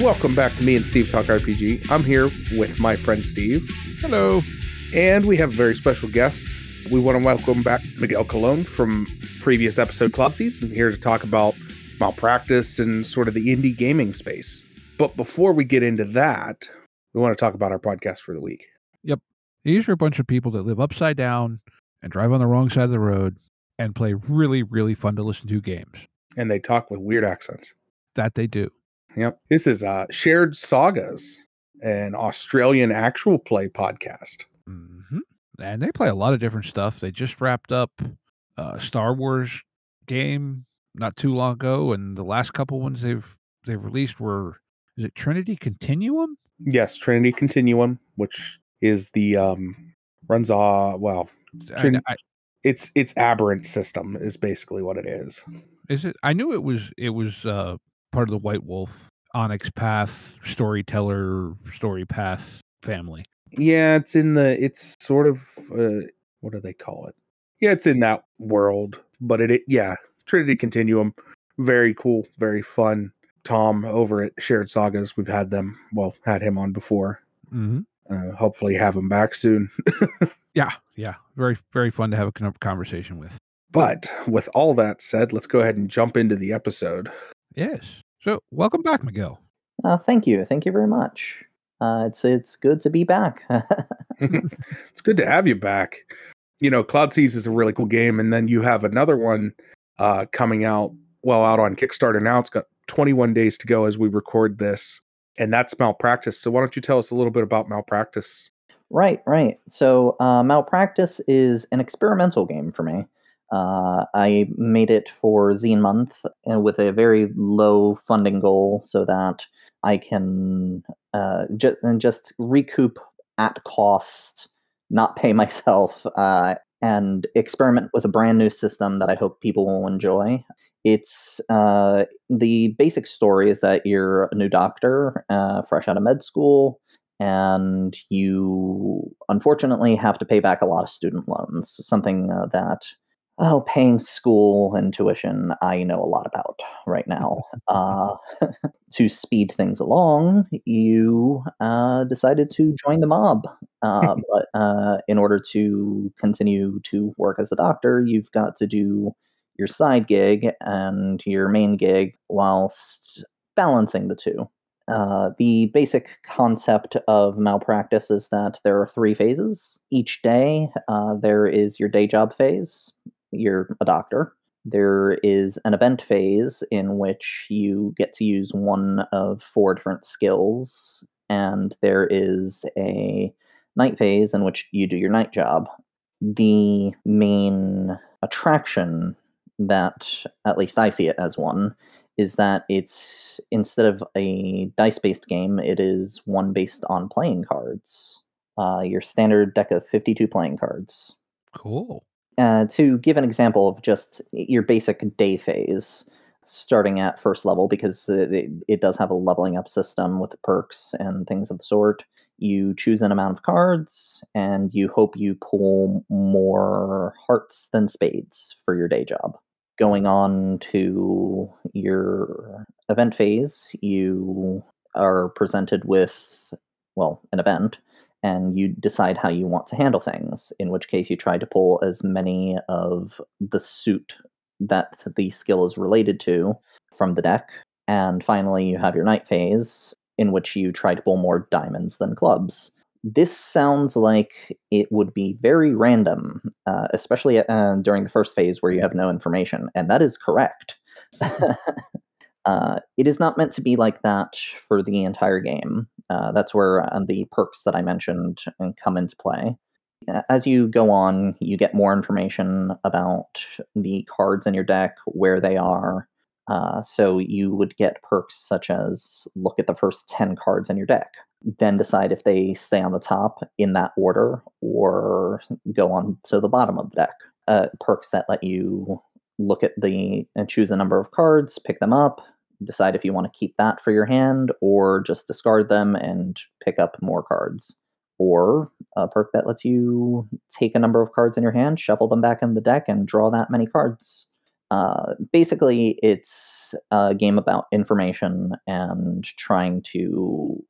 Welcome back to me and Steve Talk RPG. I'm here with my friend Steve, Hello. and we have a very special guest. We want to welcome back Miguel Colon from previous episode Cloudsies, and here to talk about malpractice and sort of the indie gaming space. But before we get into that, we want to talk about our podcast for the week. Yep. These are a bunch of people that live upside down and drive on the wrong side of the road and play really, really fun to listen to games. And they talk with weird accents. That they do. Yep. This is uh, Shared Sagas, an Australian actual play podcast. hmm And they play a lot of different stuff. They just wrapped up a Star Wars game not too long ago, and the last couple ones they've they've released were is it Trinity Continuum? Yes, Trinity Continuum, which is the um runs uh well, I- I, it's it's aberrant system is basically what it is. is it? I knew it was it was uh, part of the White Wolf Onyx Path storyteller story path family. Yeah, it's in the it's sort of uh what do they call it? Yeah, it's in that world, but it, it yeah, Trinity Continuum, very cool, very fun. Tom over at Shared Sagas, we've had them, well, had him on before. Mm-hmm. Uh, hopefully have him back soon. Yeah, yeah, very very fun to have a conversation with. But with all that said, let's go ahead and jump into the episode. Yes. So welcome back, Miguel. Uh, thank you, thank you very much. Uh, it's it's good to be back. it's good to have you back. You know, Cloud Seas is a really cool game, and then you have another one uh, coming out. Well, out on Kickstarter now. It's got 21 days to go as we record this, and that's Malpractice. So why don't you tell us a little bit about Malpractice? right, right. So uh, Malpractice is an experimental game for me. Uh, I made it for Zine Month uh, with a very low funding goal so that I can uh, ju- and just recoup at cost, not pay myself, uh, and experiment with a brand new system that I hope people will enjoy. It's uh, the basic story is that you're a new doctor, uh, fresh out of med school, and you unfortunately have to pay back a lot of student loans. Something uh, that oh, paying school and tuition I know a lot about right now. uh, to speed things along, you uh, decided to join the mob. Uh, but uh, in order to continue to work as a doctor, you've got to do your side gig and your main gig whilst balancing the two. Uh, the basic concept of malpractice is that there are three phases. Each day, uh, there is your day job phase. You're a doctor. There is an event phase in which you get to use one of four different skills, and there is a night phase in which you do your night job. The main attraction that, at least I see it as one, is that it's instead of a dice based game, it is one based on playing cards. Uh, your standard deck of 52 playing cards. Cool. Uh, to give an example of just your basic day phase, starting at first level, because it, it, it does have a leveling up system with perks and things of the sort. You choose an amount of cards, and you hope you pull more hearts than spades for your day job going on to your event phase, you are presented with, well, an event, and you decide how you want to handle things. In which case, you try to pull as many of the suit that the skill is related to from the deck. And finally, you have your night phase, in which you try to pull more diamonds than clubs this sounds like it would be very random, uh, especially uh, during the first phase where you have no information, and that is correct. uh, it is not meant to be like that for the entire game. Uh, that's where uh, the perks that I mentioned uh, come into play. as you go on, you get more information about the cards in your deck, where they are. Uh, so you would get perks such as look at the first 10 cards in your deck, then decide if they stay on the top in that order or go on to the bottom of the deck. Uh, perks that let you look at the and choose a number of cards, pick them up, decide if you want to keep that for your hand or just discard them and pick up more cards or a perk that lets you take a number of cards in your hand, shuffle them back in the deck, and draw that many cards. Uh, basically, it's a game about information and trying to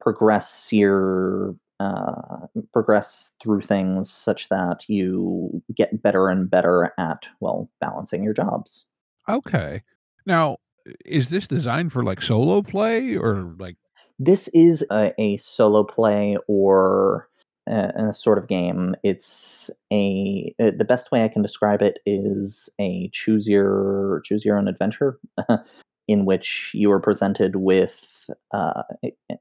progress your uh, progress through things such that you get better and better at well balancing your jobs. Okay. Now, is this designed for like solo play or like this is a, a solo play or a, a, sort of game. It's a uh, the best way I can describe it is a choose your choose your own adventure, in which you are presented with uh,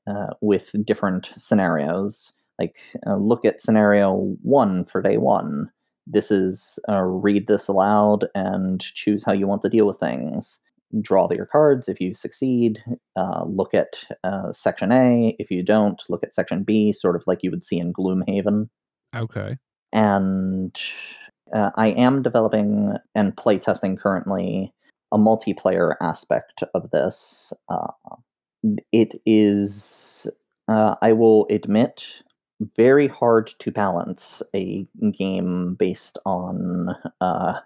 uh, with different scenarios. Like uh, look at scenario one for day one. This is uh, read this aloud and choose how you want to deal with things draw your cards. If you succeed, uh, look at uh, section A. If you don't, look at section B, sort of like you would see in Gloomhaven. Okay. And uh, I am developing and playtesting currently a multiplayer aspect of this. Uh, it is, uh, I will admit, very hard to balance a game based on uh,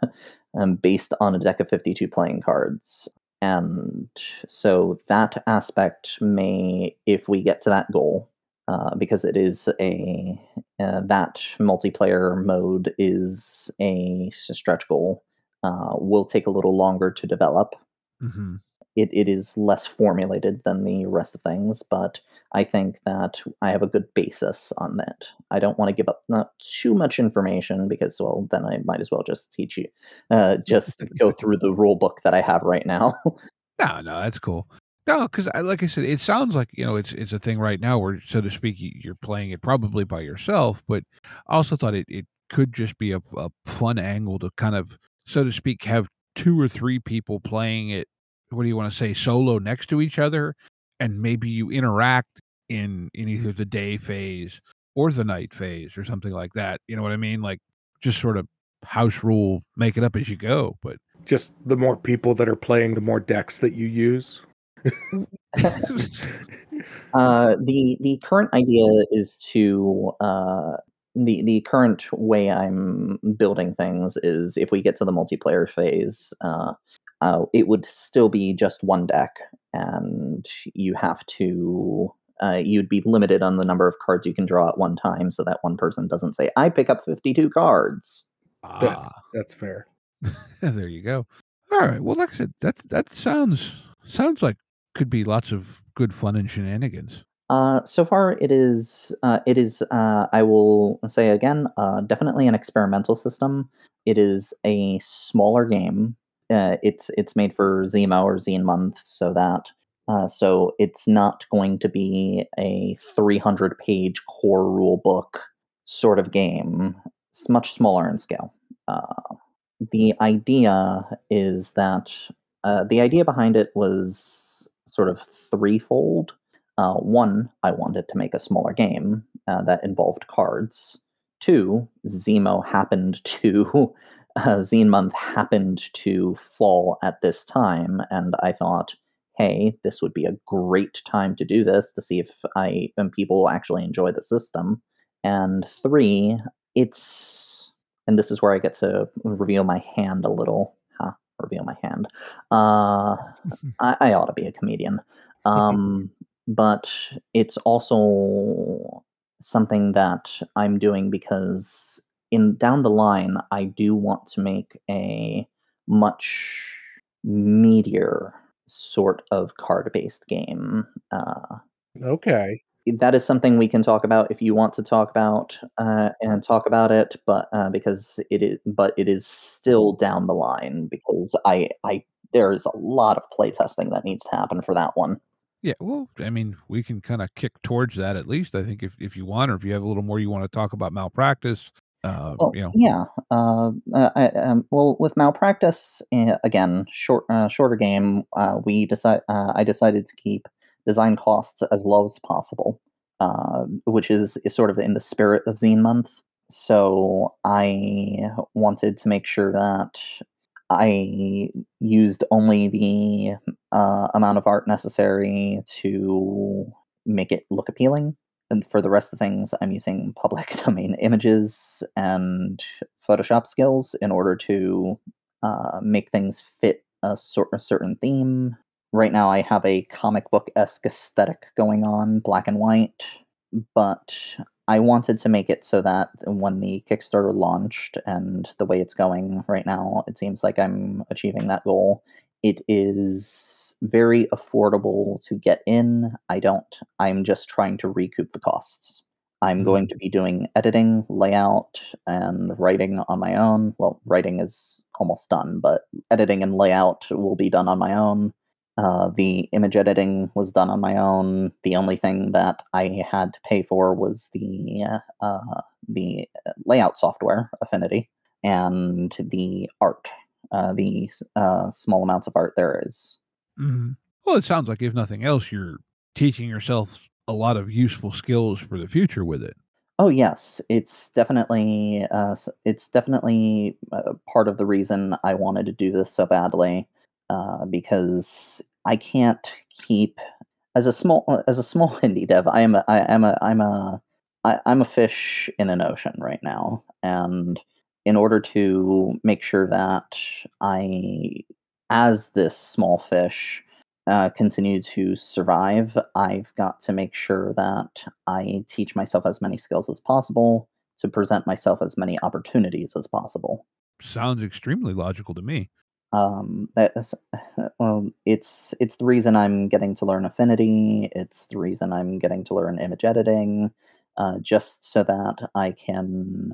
um, based on a deck of 52 playing cards. And so that aspect may, if we get to that goal, uh, because it is a uh, that multiplayer mode is a stretch goal, uh, will take a little longer to develop. Mm-hmm it, it is less formulated than the rest of things, but I think that I have a good basis on that. I don't want to give up not too much information because, well, then I might as well just teach you, uh, just go through the rule book that I have right now. no, no, that's cool. No, because I, like I said, it sounds like you know it's it's a thing right now where, so to speak, you're playing it probably by yourself. But I also thought it it could just be a, a fun angle to kind of, so to speak, have two or three people playing it what do you want to say solo next to each other and maybe you interact in in either the day phase or the night phase or something like that you know what i mean? Like just sort of house rule make it up as you go but just the more people that are playing the more decks that you use? Uh, the the current idea is to uh, the the current way I'm building things is if we get to the multiplayer phase, uh, uh, it would still be just one deck, and you have to. Uh, you'd be limited on the number of cards you can draw at one time, so that one person doesn't say, "I pick up fifty-two cards." ah, That's that's fair. there you go all right well like i said that that sounds sounds like could be lots of good fun and shenanigans Uh, so far, it is. Uh, it is. Uh, I will say again. Uh, definitely an experimental system. It is a smaller game. Uh, it's it's made for ZiMo or Zine Month, so that uh, so it's not going to be a 300 page core rule book sort of game. It's much smaller in scale. Uh, the idea is that uh, the idea behind it was sort of threefold. Uh, one, I wanted to make a smaller game uh, that involved cards. Two, ZiMo happened to uh, Zine Month happened to fall at this time, and I thought, hey, this would be a great time to do this to see if I and people actually enjoy the system. And three, it's and this is where I get to reveal my hand a little. Huh, reveal my hand. Uh, I, I ought to be a comedian. Um, but it's also something that I'm doing because in down the line, I do want to make a much meatier sort of card-based game. Uh, Okay. that is something we can talk about if you want to talk about uh, and talk about it, but uh, because it is, but it is still down the line because I, I there is a lot of playtesting that needs to happen for that one. Yeah, well, I mean, we can kind of kick towards that at least. I think if, if you want, or if you have a little more you want to talk about malpractice, uh, Well, you know, yeah. Uh, uh, I, um, well, with malpractice, uh, again, short, uh, shorter game. Uh, we decide. Uh, I decided to keep design costs as low as possible, uh, which is, is sort of in the spirit of Zine Month. So I wanted to make sure that I used only the uh, amount of art necessary to make it look appealing. And for the rest of things, I'm using public domain images and Photoshop skills in order to uh, make things fit a, sort, a certain theme. Right now, I have a comic book esque aesthetic going on, black and white, but I wanted to make it so that when the Kickstarter launched and the way it's going right now, it seems like I'm achieving that goal. It is very affordable to get in. I don't, I'm just trying to recoup the costs. I'm going to be doing editing, layout, and writing on my own. Well, writing is almost done, but editing and layout will be done on my own. Uh, the image editing was done on my own. The only thing that I had to pay for was the uh, the layout software, Affinity, and the art, uh, the uh, small amounts of art there is. Mhm. well, it sounds like if nothing else, you're teaching yourself a lot of useful skills for the future with it. Oh yes, it's definitely uh, it's definitely uh, part of the reason I wanted to do this so badly, uh, because I can't keep as a small uh, as a small indie dev. I am a, I am a I'm a I, I'm a fish in an ocean right now, and in order to make sure that I, as this small fish, uh, continue to survive, I've got to make sure that I teach myself as many skills as possible to present myself as many opportunities as possible. Sounds extremely logical to me. Um, that's, well, it's it's the reason I'm getting to learn Affinity. It's the reason I'm getting to learn image editing, uh, just so that I can,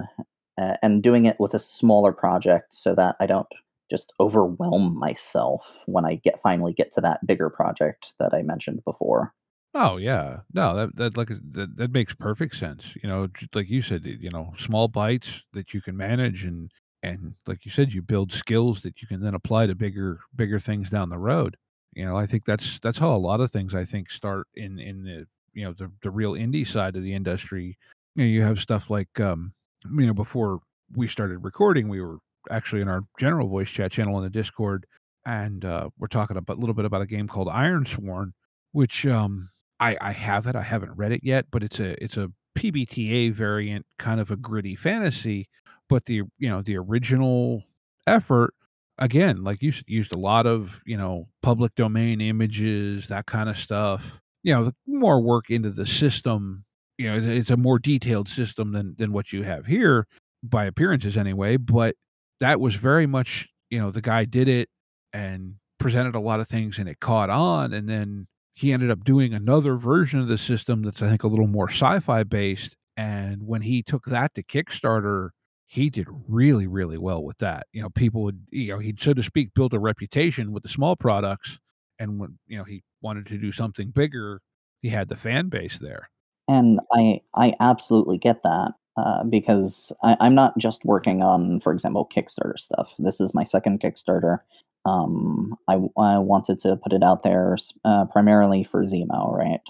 uh, and doing it with a smaller project, so that I don't just overwhelm myself when I get finally get to that bigger project that I mentioned before. Oh yeah, no, that that like that, that makes perfect sense. You know, like you said, you know, small bites that you can manage, and and like you said, you build skills that you can then apply to bigger bigger things down the road. You know, I think that's that's how a lot of things I think start in in the you know the the real indie side of the industry. You know, you have stuff like um, you know before we started recording, we were actually in our general voice chat channel in the Discord, and uh, we're talking a little bit about a game called Ironsworn, which um I I have it. I haven't read it yet, but it's a it's a PBTA variant, kind of a gritty fantasy. But the you know the original effort, again, like you used a lot of you know public domain images, that kind of stuff. You know, more work into the system. You know, it's a more detailed system than than what you have here by appearances anyway. But that was very much you know the guy did it and presented a lot of things and it caught on and then he ended up doing another version of the system that's I think a little more sci-fi based. And when he took that to Kickstarter, he did really, really well with that. You know, people would, you know, he'd so to speak build a reputation with the small products. And when you know he wanted to do something bigger, he had the fan base there. And I I absolutely get that uh, because I, I'm not just working on, for example, Kickstarter stuff. This is my second Kickstarter. Um, I, I wanted to put it out there uh, primarily for ZiMo, right?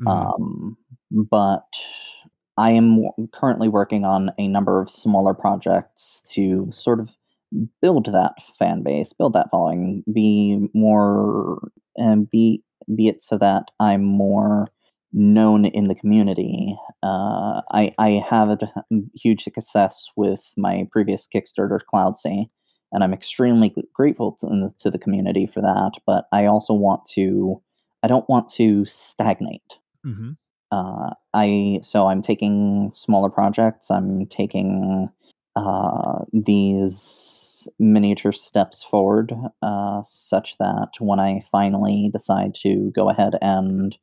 Mhm. Um, but I am w- currently working on a number of smaller projects to sort of build that fan base, build that following, be more, and be be it so that I'm more known in the community. Uh, I I have had huge success with my previous Kickstarter, Cloudsea, and I'm extremely grateful to, to the community for that. But I also want to, I don't want to stagnate. Mhm. Uh, I so I'm taking smaller projects. I'm taking uh, these miniature steps forward, uh, such that when I finally decide to go ahead and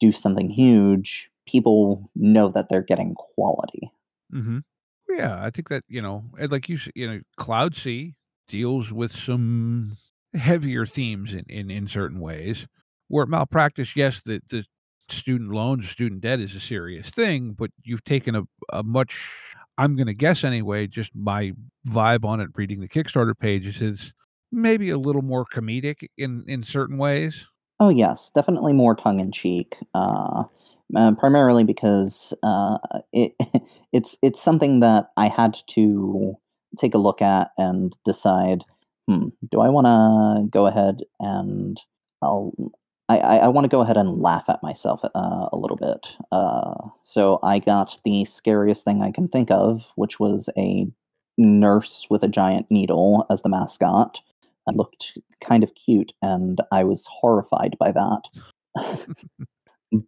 do something huge, people know that they're getting quality. Mhm. Yeah, I think that, you know, like you you know, Cloud Sea deals with some heavier themes in in in certain ways, where malpractice, yes, the the student loans, student debt is a serious thing, but you've taken a, a much I'm gonna guess anyway, just my vibe on it reading the Kickstarter pages is maybe a little more comedic in in certain ways. Oh yes, definitely more tongue in cheek. Uh, uh, primarily because uh, it it's it's something that I had to take a look at and decide. Hmm, do I want to go ahead and I'll I, I, I want to go ahead and laugh at myself uh, a little bit. Uh, so I got the scariest thing I can think of, which was a nurse with a giant needle as the mascot. It looked kind of cute, and I was horrified by that.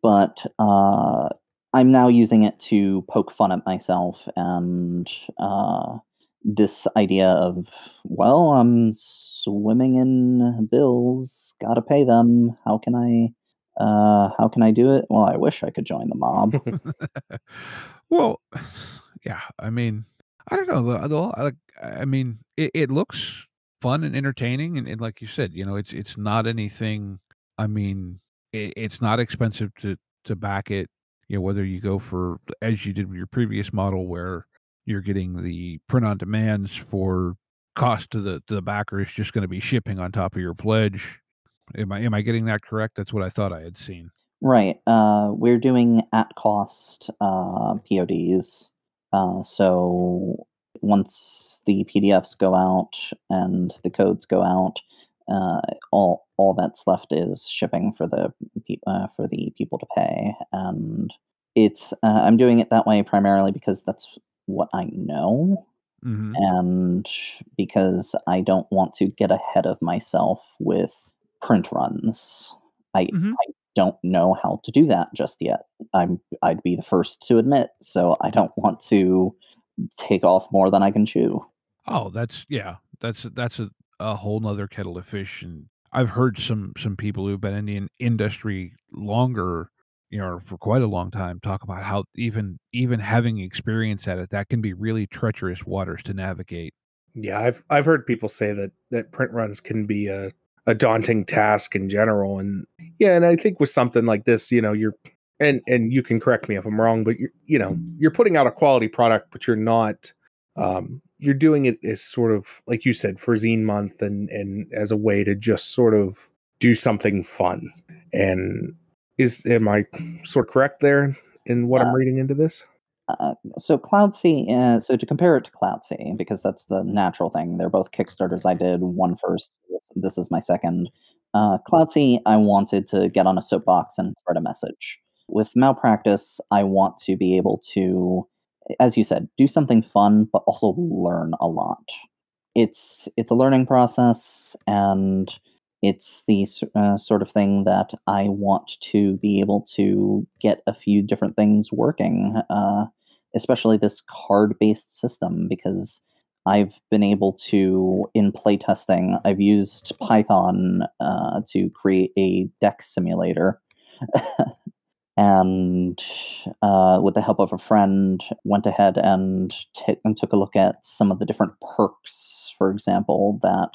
but uh, I'm now using it to poke fun at myself and uh, this idea of, well, I'm swimming in bills, gotta pay them. How can I? Uh, how can I do it? Well, I wish I could join the mob. well, yeah, I mean, I don't know. I, I mean, it, it looks fun and entertaining, and, and like you said, you know, it's it's not anything. I mean, it, it's not expensive to to back it. You know, whether you go for as you did with your previous model, where you're getting the print on demands for cost to the to the backer is just going to be shipping on top of your pledge. Am I am I getting that correct? That's what I thought I had seen. Right. Uh, we're doing at cost uh, PODs. Uh, so once the PDFs go out and the codes go out, uh, all all that's left is shipping for the uh, for the people to pay, and it's uh, I'm doing it that way primarily because that's what I know. Mm-hmm. And because I don't want to get ahead of myself with print runs, I, Mhm. I don't know how to do that just yet. I'm I'd be the first to admit, so I don't want to take off more than I can chew. Oh, that's yeah. That's that's a, a whole nother kettle of fish. And I've heard some some people who've been in the industry longer, you know, for quite a long time, talk about how even even having experience at it, that can be really treacherous waters to navigate. Yeah, I've I've heard people say that that print runs can be a a daunting task in general, and yeah, and I think with something like this, you know, you're and and you can correct me if I'm wrong, but you're you know you're putting out a quality product, but you're not um, you're doing it as sort of like you said for Zine Month and and as a way to just sort of do something fun. And is am I sort of correct there in what I'm reading into this? Uh, so Cloud Sea, uh, so to compare it to Cloud Sea, because that's the natural thing. They're both Kickstarters. I did one first. This, this is my second. Uh, Cloud Sea, I wanted to get on a soapbox and spread a message. With Malpractice, I want to be able to, as you said, do something fun, but also learn a lot. It's it's a learning process, and it's the uh, sort of thing that I want to be able to get a few different things working, uh, especially this card based system, because I've been able to, in playtesting, I've used Python uh, to create a deck simulator. and uh, with the help of a friend, went ahead and, t- and took a look at some of the different perks, for example, that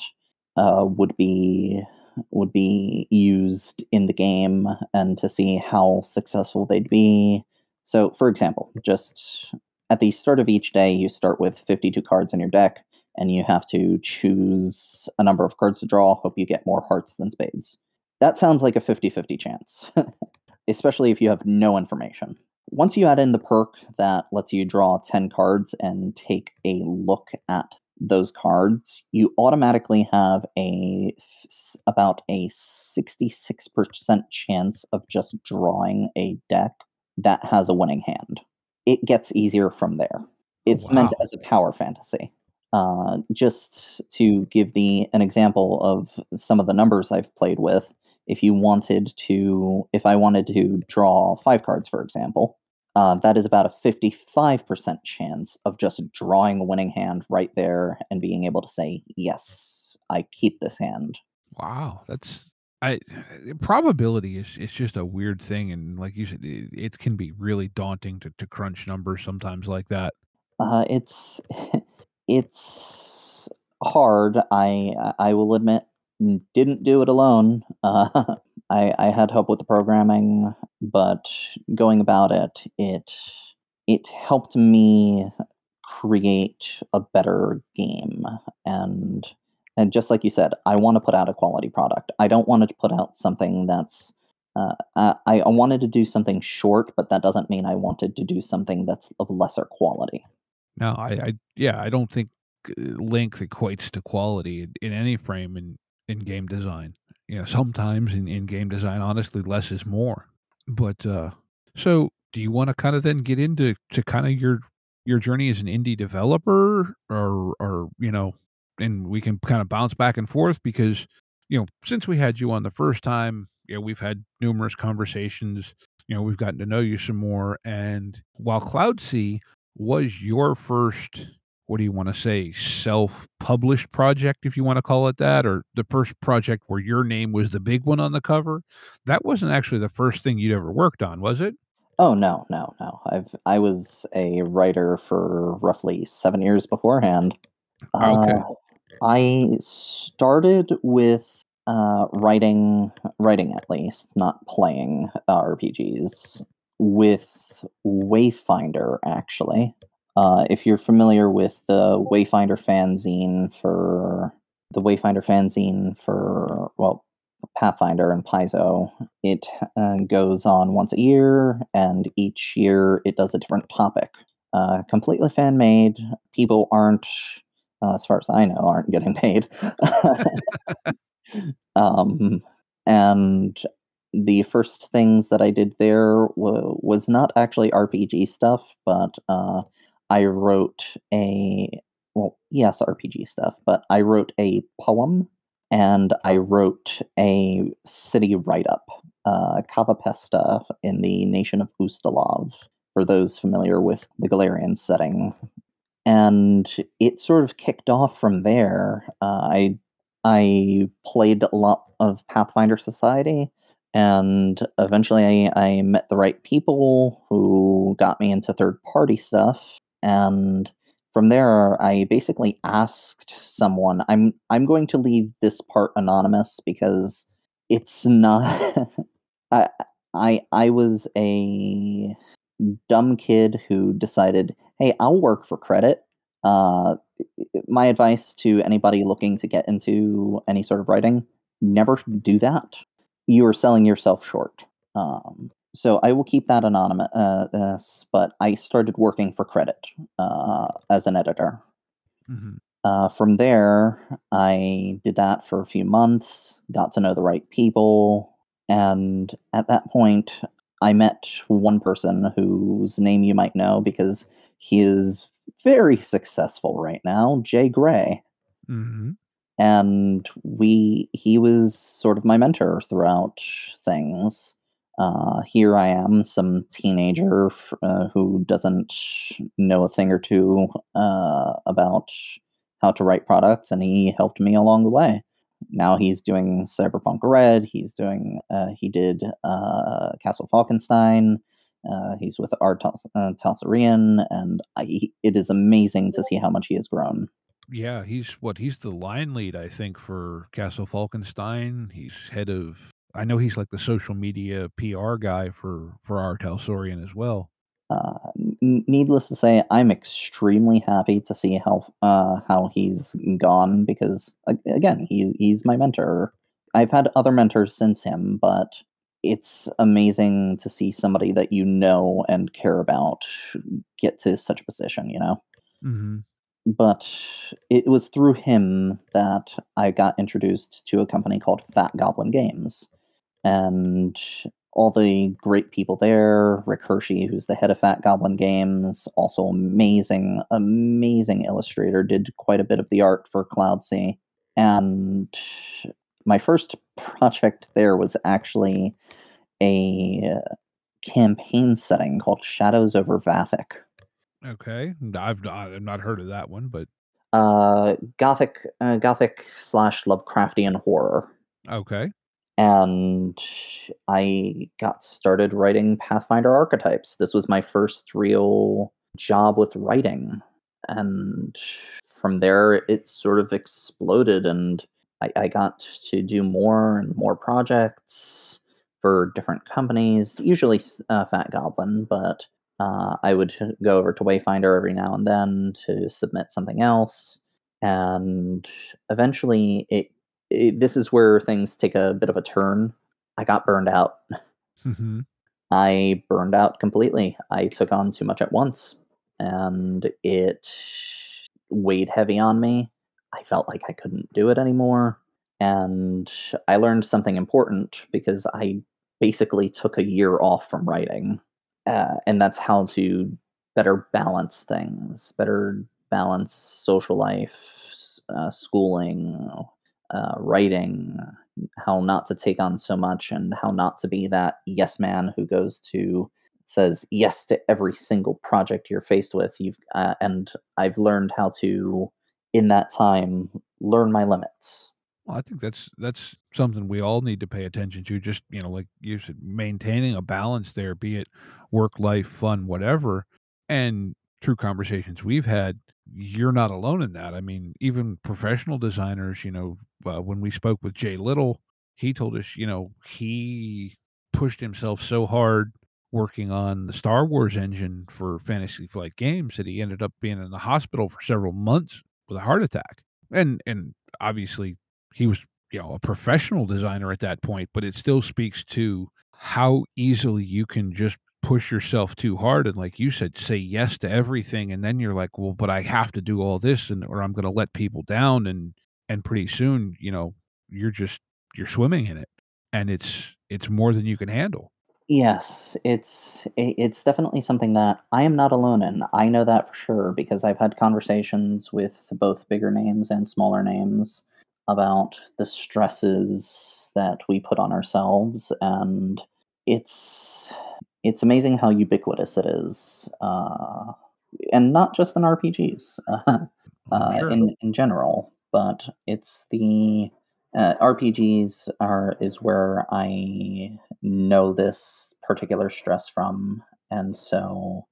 uh, would be would be used in the game and to see how successful they'd be. So, for example, just at the start of each day, you start with 52 cards in your deck, and you have to choose a number of cards to draw. Hope you get more hearts than spades. That sounds like a 50 50 chance, especially if you have no information. Once you add in the perk that lets you draw 10 cards and take a look at those cards, you automatically have a about a 66% chance of just drawing a deck that has a winning hand. It gets easier from there. It's meant as a power fantasy. Uh, just to give the an example of some of the numbers I've played with, if you wanted to, if I wanted to draw five cards, for example, uh, that is about a 55% chance of just drawing a winning hand right there and being able to say, yes, I keep this hand. Wow, that's I probability is it's just a weird thing, and like you said, it, it can be really daunting to, to crunch numbers sometimes like that. Uh, it's it's hard. I I will admit, didn't do it alone. Uh, I, I had help with the programming, but going about it, it it helped me create a better game. And and just like you said, I want to put out a quality product. I don't want to put out something that's uh, I, I wanted to do something short, but that doesn't mean I wanted to do something that's of lesser quality. No, I, I yeah, I don't think uh, length equates to quality in, any frame in in game design. You know, sometimes in, in game design, honestly, less is more. But uh, so, do you want to kind of then get into to kind of your your journey as an indie developer, or or you know, and we can kind of bounce back and forth because you know, since we had you on the first time, you know, we've had numerous conversations. You know, we've gotten to know you some more. And while Cloud Sea was your first, what do you want to say, self published project, if you want to call it that, or the first project where your name was the big one on the cover, that wasn't actually the first thing you'd ever worked on, was it? Oh no, no, no. I've I was a writer for roughly seven years beforehand. Okay. Uh, I started with uh, writing, writing at least, not playing uh, RPGs with Wayfinder. Actually, uh, if you're familiar with the Wayfinder fanzine for the Wayfinder fanzine for well, Pathfinder and Paizo, it uh, goes on once a year, and each year it does a different topic. Uh, completely fan made. People aren't, uh, as far as I know, aren't getting paid. um, and the first things that I did there w- was not actually RPG stuff, but uh, I wrote a well, yes, RPG stuff, but I wrote a poem and I wrote a city write up, uh, Kavapesta in the nation of Ustalav, for those familiar with the Golarion setting. And it sort of kicked off from there. Uh, I I played a lot of Pathfinder Society, and eventually I, I met the right people who got me into third party stuff. And from there, I basically asked someone. I'm I'm going to leave this part anonymous because it's not. I I I was a dumb kid who decided, hey, I'll work for credit. Uh, my advice to anybody looking to get into any sort of writing: never do that. You are selling yourself short. Um, so I will keep that anonymous. Uh, but I started working for credit uh, as an editor. hmm Uh, from there, I did that for a few months, got to know the right people, and at that point, I met one person whose name you might know because he is very successful right now, J Gray. hmm And we, he was sort of my mentor throughout things. Uh, here I am, some teenager uh, who doesn't know a thing or two uh, about how to write products, and he helped me along the way. Now he's doing Cyberpunk Red. He's doing. Uh, he did uh, Castle Falkenstein. Uh, he's with R. Tal- Talsorian, and I, he- it is amazing to see how much he has grown. Yeah, he's what? He's the line lead, I think, for Castle Falkenstein. He's head of. I know he's like the social media PR guy for for R. Talsorian as well. Uh, needless to say, I'm extremely happy to see how uh, how he's gone because again, he he's my mentor. I've had other mentors since him, but it's amazing to see somebody that you know and care about get to such a position. You know, hmm but it was through him that I got introduced to a company called Fat Goblin Games. And all the great people there, Rick Hershey, who's the head of Fat Goblin Games, also amazing, amazing illustrator, did quite a bit of the art for Cloudsea. And my first project there was actually a campaign setting called Shadows over Vathak. Okay, I've not, I've not heard of that one, but uh, gothic, uh, gothic slash Lovecraftian horror, okay. And I got started writing Pathfinder archetypes. This was my first real job with writing, and from there it sort of exploded. And I, I got to do more and more projects for different companies, usually uh, Fat Goblin, but uh, I would go over to Wayfinder every now and then to submit something else. And eventually, it, it this is where things take a bit of a turn. I got burned out. hmm I burned out completely. I took on too much at once, and it weighed heavy on me. I felt like I couldn't do it anymore. And I learned something important because I basically took a year off from writing. Uh, and that's how to better balance things, better balance social life, uh, schooling, uh, writing, how not to take on so much, and how not to be that yes man who goes to says yes to every single project you're faced with. You've uh, and I've learned how to, in that time, learn my limits. Well, I think that's that's something we all need to pay attention to. Just you know, like you said, maintaining a balance there, be it work, life, fun, whatever. And through conversations we've had, you're not alone in that. I mean, even professional designers, you know, uh, when we spoke with Jay Little, he told us, you know, he pushed himself so hard working on the Star Wars engine for Fantasy Flight Games that he ended up being in the hospital for several months with a heart attack. And and obviously he was you know a professional designer at that point but it still speaks to how easily you can just push yourself too hard and like you said say yes to everything and then you're like well but i have to do all this and or i'm going to let people down and and pretty soon you know you're just you're swimming in it and it's it's more than you can handle Yes, it's it's definitely something that I am not alone in. I know that for sure because I've had conversations with both bigger names and smaller names about the stresses that we put on ourselves, and it's it's amazing how ubiquitous it is, uh, and not just in RPGs, uh, I'm sure in in general. But it's the uh, RPGs are is where I know this particular stress from, and so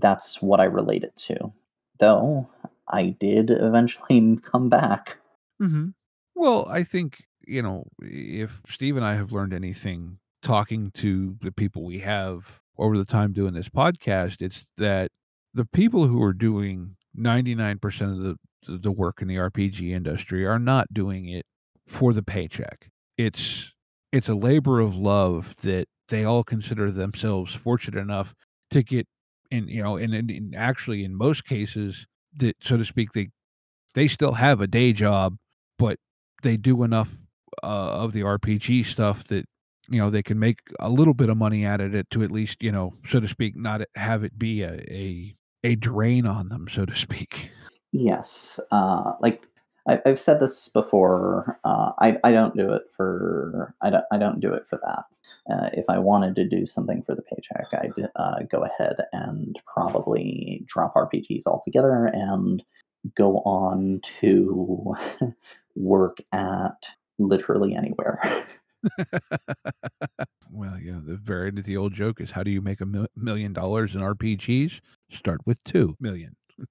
that's what I relate it to. Though I did eventually come back. hmm Well, I think, you know, if Steve and I have learned anything talking to the people we have over the time doing this podcast, it's that the people who are doing 99% of the the work in the RPG industry are not doing it for the paycheck. It's it's a labor of love that they all consider themselves fortunate enough to get in, you know, and, and, and actually in most cases that so to speak they they still have a day job but they do enough uh, of the RPG stuff that you know they can make a little bit of money out of it to at least you know so to speak not have it be a a, a drain on them so to speak. Yes, uh, like I, I've said this before. Uh, I I don't do it for I don't I don't do it for that. Uh, if I wanted to do something for the paycheck, I'd uh, go ahead and probably drop RPGs altogether and go on to work at literally anywhere. well, yeah, the very the old joke is how do you make a mil- million dollars in RPGs? Start with two million.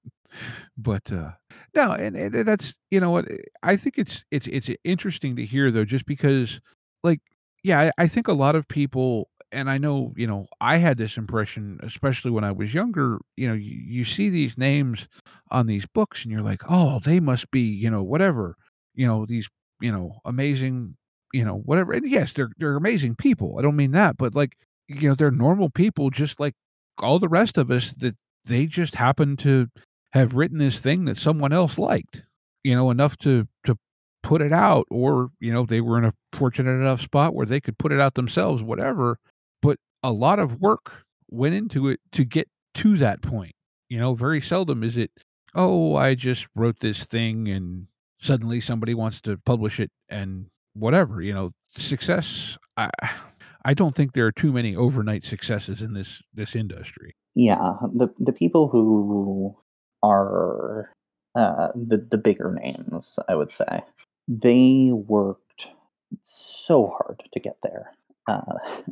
but uh no and, and that's you know what i think it's it's it's interesting to hear though just because like yeah I, I think a lot of people and i know you know i had this impression especially when i was younger you know you, you see these names on these books and you're like oh they must be you know whatever you know these you know amazing you know whatever and yes they're they're amazing people i don't mean that but like you know they're normal people just like all the rest of us that they just happen to have written this thing that someone else liked, you know, enough to to put it out, or you know, they were in a fortunate enough spot where they could put it out themselves, whatever. But a lot of work went into it to get to that point. You know, very seldom is it, oh, I just wrote this thing and suddenly somebody wants to publish it and whatever. You know, success. I I don't think there are too many overnight successes in this this industry. Yeah, the the people who are uh, the the bigger names, I would say, they worked so hard to get there. Uh,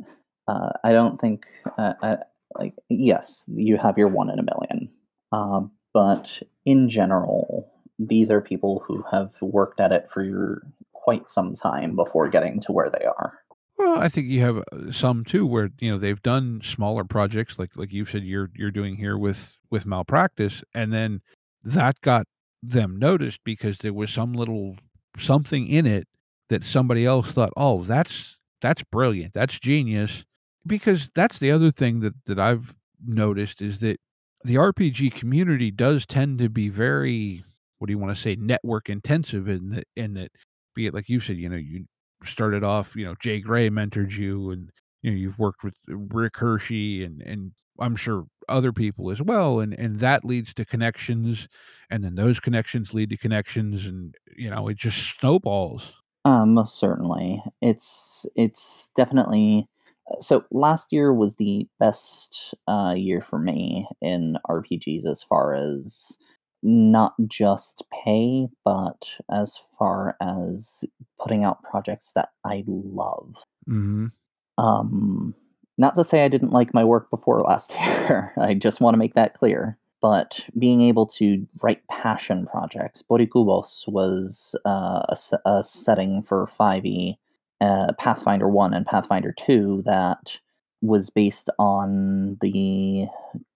uh, I don't think uh, uh, like yes, you have your one in a million, uh, but in general, these are people who have worked at it for your, quite some time before getting to where they are. Well, I think you have uh, some too where you know they've done smaller projects like like you said you're you're doing here with with malpractice and then that got them noticed because there was some little something in it that somebody else thought, "Oh, that's that's brilliant. That's genius." Because that's the other thing that that I've noticed is that the RPG community does tend to be very what do you want to say network intensive in that in that be it like you said, you know, you started off, you know, J Gray mentored you and you know, you've worked with Rick Hershey and and I'm sure other people as well and and that leads to connections and then those connections lead to connections and you know, it just snowballs. Um, most certainly. It's it's definitely uh, so last year was the best uh, year for me in RPGs as far as not just pay, but as far as putting out projects that I love. Mhm. Um, not to say I didn't like my work before last year. I just want to make that clear. But being able to write passion projects, Boricubos was uh, a, a setting for 5e, uh, Pathfinder 1 and Pathfinder 2 that was based on the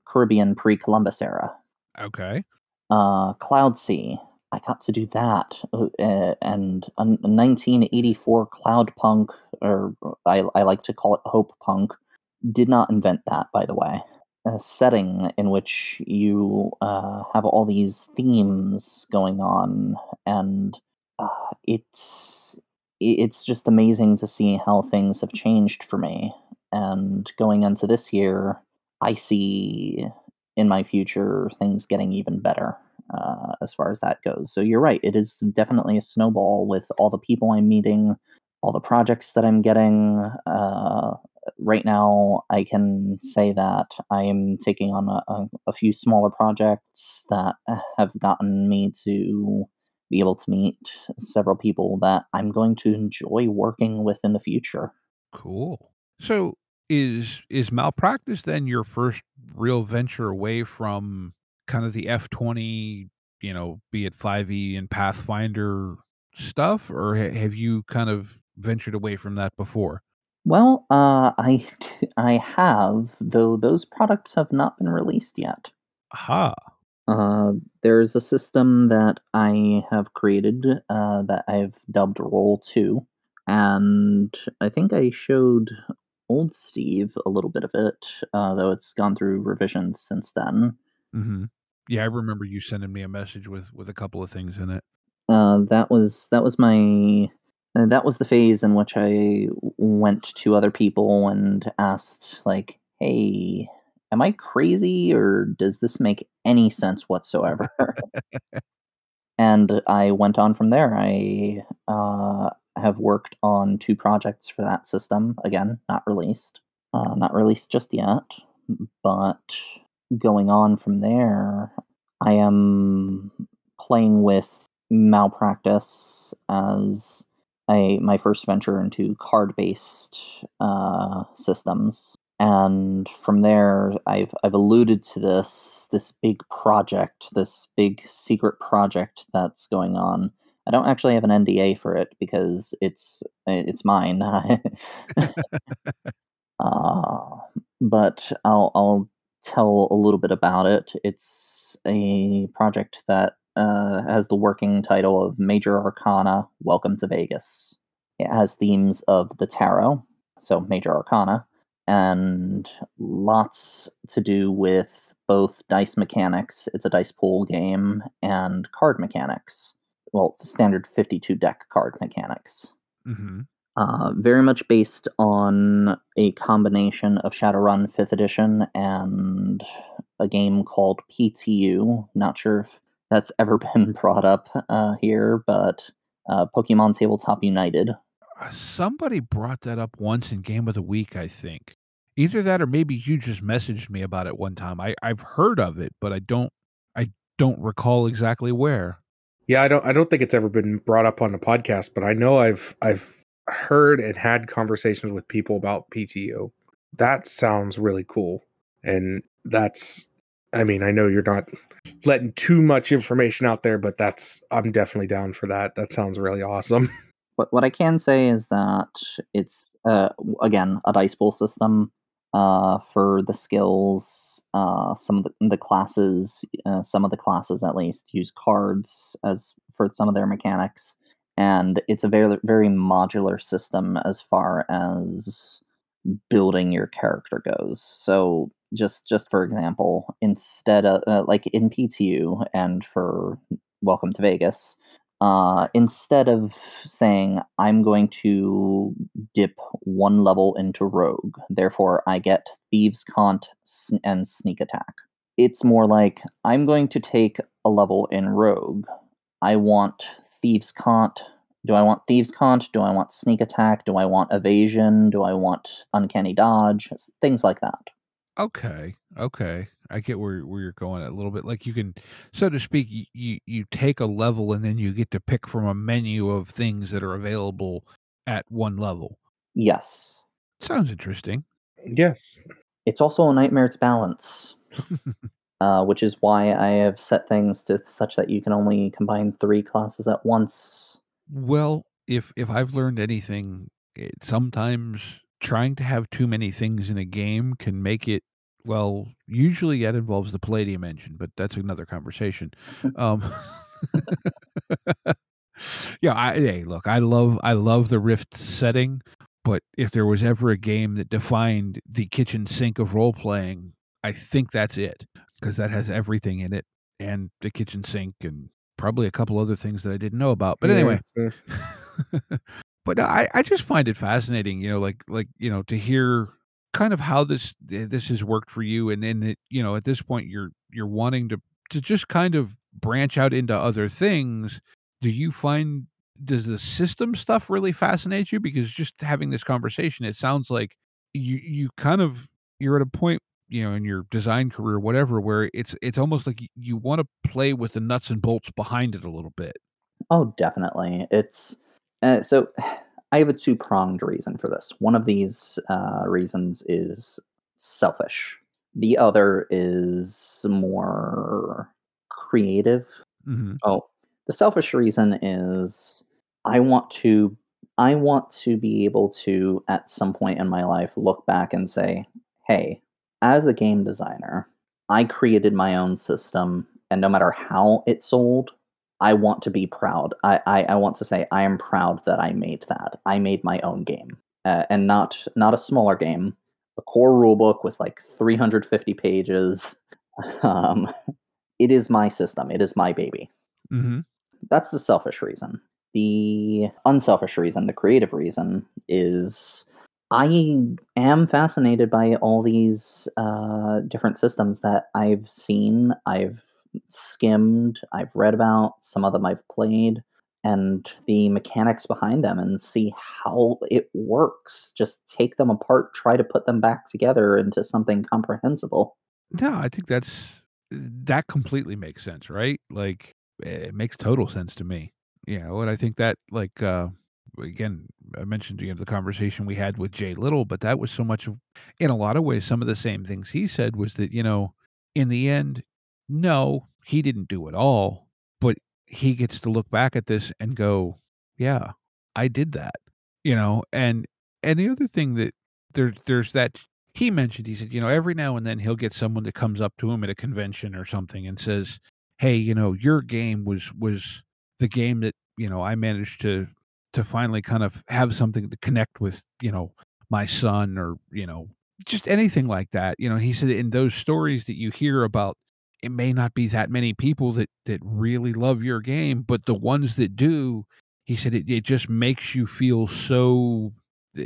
Caribbean pre Columbus era. Okay. Uh, Cloud Sea, I got to do that. Uh, and a 1984 Cloud Punk, or I, I like to call it Hope Punk, did not invent that, by the way. A setting in which you uh, have all these themes going on, and uh, it's it's just amazing to see how things have changed for me. And going into this year, I see in my future things getting even better uh, as far as that goes. So you're right; it is definitely a snowball with all the people I'm meeting, all the projects that I'm getting. Uh, right now, I can say that I am taking on a, a, a few smaller projects that have gotten me to be able to meet several people that I'm going to enjoy working with in the future. Cool. So is is malpractice then your first real venture away from kind of the F20, you know, be it 5e and Pathfinder stuff or ha- have you kind of ventured away from that before? Well, uh, I I have, though those products have not been released yet. Aha. Uh, there's a system that I have created uh, that I've dubbed Roll 2, and I think I showed old Steve a little bit of it, uh, though it's gone through revisions since then. Mhm. Yeah, I remember you sending me a message with with a couple of things in it. Uh, that was that was my uh, that was the phase in which I went to other people and asked like, "Hey, am I crazy or does this make any sense whatsoever?" and I went on from there. I uh, have worked on two projects for that system. Again, not released, uh, not released just yet. But going on from there, I am playing with malpractice as a my first venture into card based uh, systems. And from there, I've I've alluded to this this big project, this big secret project that's going on. I don't actually have an NDA for it because it's it's mine. uh, but I'll I'll tell a little bit about it. It's a project that uh, has the working title of Major Arcana Welcome to Vegas. It has themes of the tarot, so Major Arcana, and lots to do with both dice mechanics. It's a dice pool game and card mechanics. Well, standard 52 deck card mechanics. Mhm. Uh, very much based on a combination of Shadowrun 5th edition and a game called PTU. Not sure if that's ever been brought up uh, here, but uh, Pokemon Tabletop United. Uh, Somebody brought that up once in Game of the Week, I think. Either that or maybe you just messaged me about it one time. I I've heard of it, but I don't I don't recall exactly where. Yeah, I don't I don't think it's ever been brought up on the podcast, but I know I've I've heard and had conversations with people about PTU. That sounds really cool. And that's I mean, I know you're not letting too much information out there, but that's I'm definitely down for that. That sounds really awesome. what what I can say is that it's uh, again a dice pool system uh, for the skills. Uh, some of the, the classes, uh, some of the classes at least, use cards as for some of their mechanics, and it's a very very modular system as far as building your character goes. So just just for example, instead of uh, like in PTU and for Welcome to Vegas, uh, instead of saying I'm going to dip one level into Rogue, therefore I get Thieves' Cant and Sneak Attack. It's more like I'm going to take a level in Rogue. I want Thieves' Cant. Do I want Thieves' Cant? Do I want Sneak Attack? Do I want Evasion? Do I want Uncanny Dodge? Things like that. Okay, okay, I get where where you're going a little bit. Like you can, so to speak, you, you you take a level and then you get to pick from a menu of things that are available at one level. Yes. Sounds interesting. Yes. It's also a nightmare to balance. uh, which is why I have set things to such that you can only combine three classes at once. Well, if if I've learned anything, it, sometimes trying to have too many things in a game can make it. Well, usually that involves the Palladium engine, but that's another conversation. Um, yeah, I, hey, look, I love I love the Rift setting, but if there was ever a game that defined the kitchen sink of role playing, I think that's it because that has everything in it and the kitchen sink and probably a couple other things that I didn't know about. But Yeah, anyway, yeah. but I I just find it fascinating, you know, like like you know to hear kind of how this this has worked for you, and then you know at this point you're you're wanting to to just kind of branch out into other things. Do you find does the system stuff really fascinate you? Because just having this conversation, it sounds like you you kind of you're at a point you know in your design career whatever where it's it's almost like you, you want to play with the nuts and bolts behind it a little bit Oh, definitely. It's uh, so. I have a two pronged reason for this. One of these uh, reasons is selfish. The other is more creative. hmm Oh, the selfish reason is I want to I want to be able to at some point in my life look back and say, "Hey, as a game designer, I created my own system and no matter how it sold, I want to be proud. I I, I want to say I am proud that I made that. I made my own game. Uh, and not not a smaller game, a core rulebook with like 350 pages. Um, it is my system. It is my baby hmm that's the selfish reason. The unselfish reason, the creative reason, is I am fascinated by all these uh, different systems that I've seen, I've skimmed, I've read about, some of them I've played, and the mechanics behind them and see how it works. Just take them apart, try to put them back together into something comprehensible. No, I think that's that completely makes sense, right? Like it makes total sense to me. You know, and I think that like uh again, I mentioned you know the conversation we had with Jay Little, but that was so much of in a lot of ways some of the same things he said was that, you know, in the end, no, he didn't do it all, but he gets to look back at this and go, Yeah, I did that. You know, and and the other thing that there's there's that he mentioned he said you know every now and then he'll get someone that comes up to him at a convention or something and says hey you know your game was was the game that you know i managed to to finally kind of have something to connect with you know my son or you know just anything like that you know he said in those stories that you hear about it may not be that many people that that really love your game but the ones that do he said it, it just makes you feel so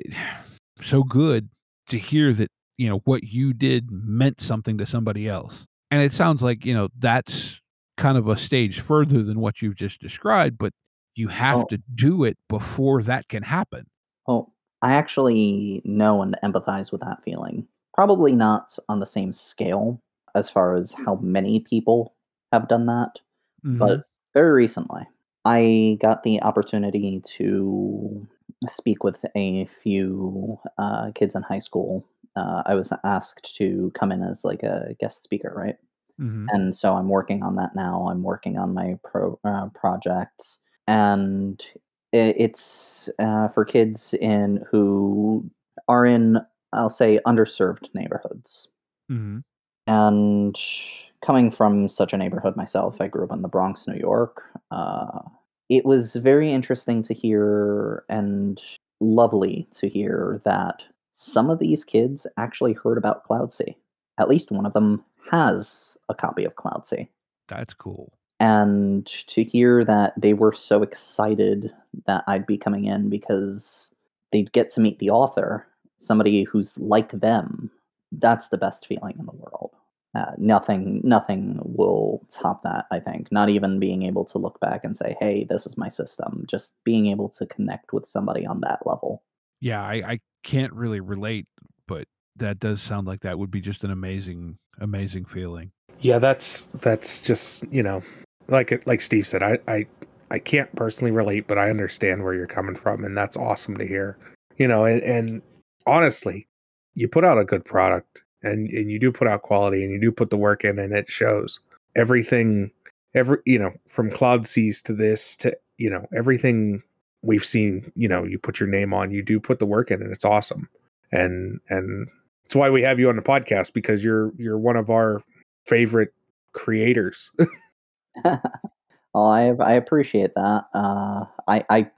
so good to hear that you know what you did meant something to somebody else and it sounds like you know that's kind of a stage further than what you've just described but you have Oh. to do it before that can happen Oh, I actually know and empathize with that feeling. Probably not on the same scale as far as how many people have done that, Mhm. but very recently, I got the opportunity to speak with a few uh, kids in high school. Uh, I was asked to come in as like a guest speaker, right? Mhm. and so I'm working on that now. I'm working on my pro uh, projects, and i- it's uh, for kids in who are in, I'll say, underserved neighborhoods. hmm And coming from such a neighborhood myself, I grew up in the Bronx, New York. Uh, it was very interesting to hear and lovely to hear that some of these kids actually heard about CloudSea. At least one of them has a copy of CloudSea. That's cool. And to hear that they were so excited that I'd be coming in because they'd get to meet the author, somebody who's like them, that's the best feeling in the world. Uh, nothing, nothing will top that. I think not even being able to look back and say, "Hey, this is my system." Just being able to connect with somebody on that level. Yeah, I, I can't really relate, but that does sound like that would be just an amazing, amazing feeling. Yeah, that's that's just you know, like like Steve said, I I I can't personally relate, but I understand where you're coming from, and that's awesome to hear. You know, and, and honestly, you put out a good product, and and you do put out quality, and you do put the work in, and it shows. Everything, every you know, from Cloud Seas to this to you know everything we've seen. You know, you put your name on, you do put the work in, and it's awesome. And and it's why we have you on the podcast because you're you're one of our favorite creators. well, I I appreciate that. Uh, I I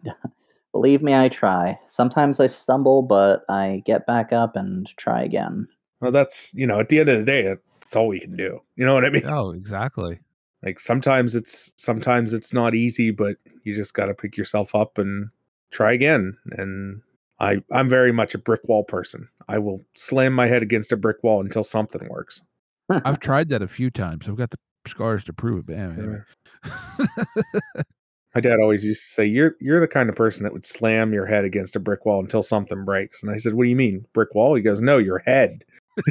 believe me, I try. Sometimes I stumble, but I get back up and try again. well, that's you know, at the end of the day, that's all we can do. You know what I mean? Oh, exactly. Like sometimes it's sometimes it's not easy, but you just got to pick yourself up and try again. And I I'm very much a brick wall person. I will slam my head against a brick wall until something works. I've tried that a few times. I've got the scars to prove it. But anyway. My dad always used to say, "You're you're the kind of person that would slam your head against a brick wall until something breaks." And I said, "What do you mean, brick wall?" He goes, "No, your head."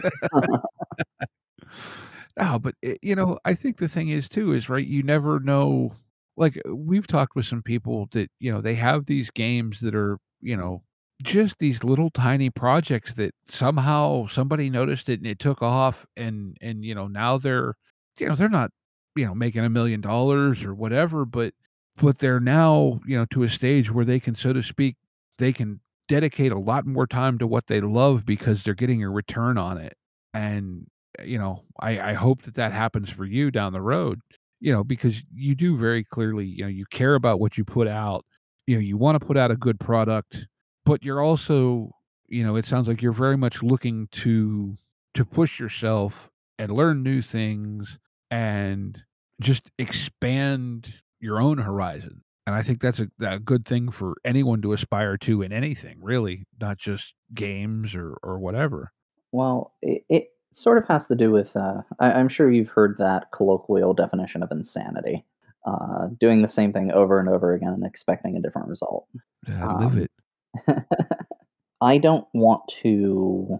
No, but it, you know, I think the thing is too is right. You never know. Like uh, we've talked with some people that you know they have these games that are you know just these little tiny projects that somehow somebody noticed it and it took off and and you know now they're you know they're not you know making a million dollars or whatever but but they're now you know to a stage where they can so to speak they can dedicate a lot more time to what they love because they're getting a return on it. And eh, you know i i hope that that happens for you down the road you know because you do very clearly you know you care about what you put out you know you want to put out a good product but you're also you know it sounds like you're very much looking to to push yourself and learn new things and just expand your own horizon and i think that's a, a good thing for anyone to aspire to in anything really not just games or or whatever Well, it, it sort of has to do with. Uh, I, I'm sure you've heard that colloquial definition of insanity. Uh, doing the same thing over and over again and expecting a different result. Yeah, live Um, it I don't want to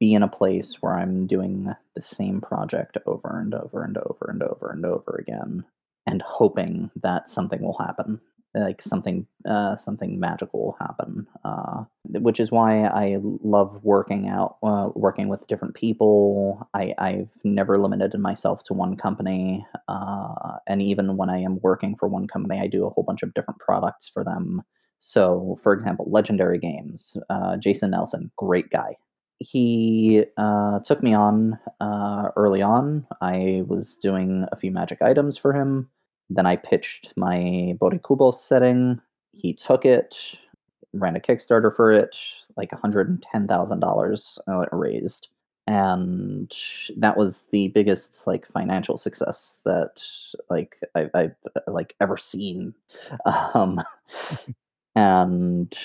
be in a place where I'm doing the same project over and over and over and over and over again and hoping that something will happen like something uh, something magical will happen uh, which is why I love working out uh, working with different people I, I've never limited myself to one company uh, and even when I am working for one company I do a whole bunch of different products for them so, for example, Legendary Games, uh, Jason Nelson, great guy. He uh, took me on early on. I was doing a few magic items for him. Then I pitched my Boricubos setting. He took it, ran a Kickstarter for it, like $110,000 uh, raised. And that was the biggest like financial success that like I've, I've like ever seen. Um, and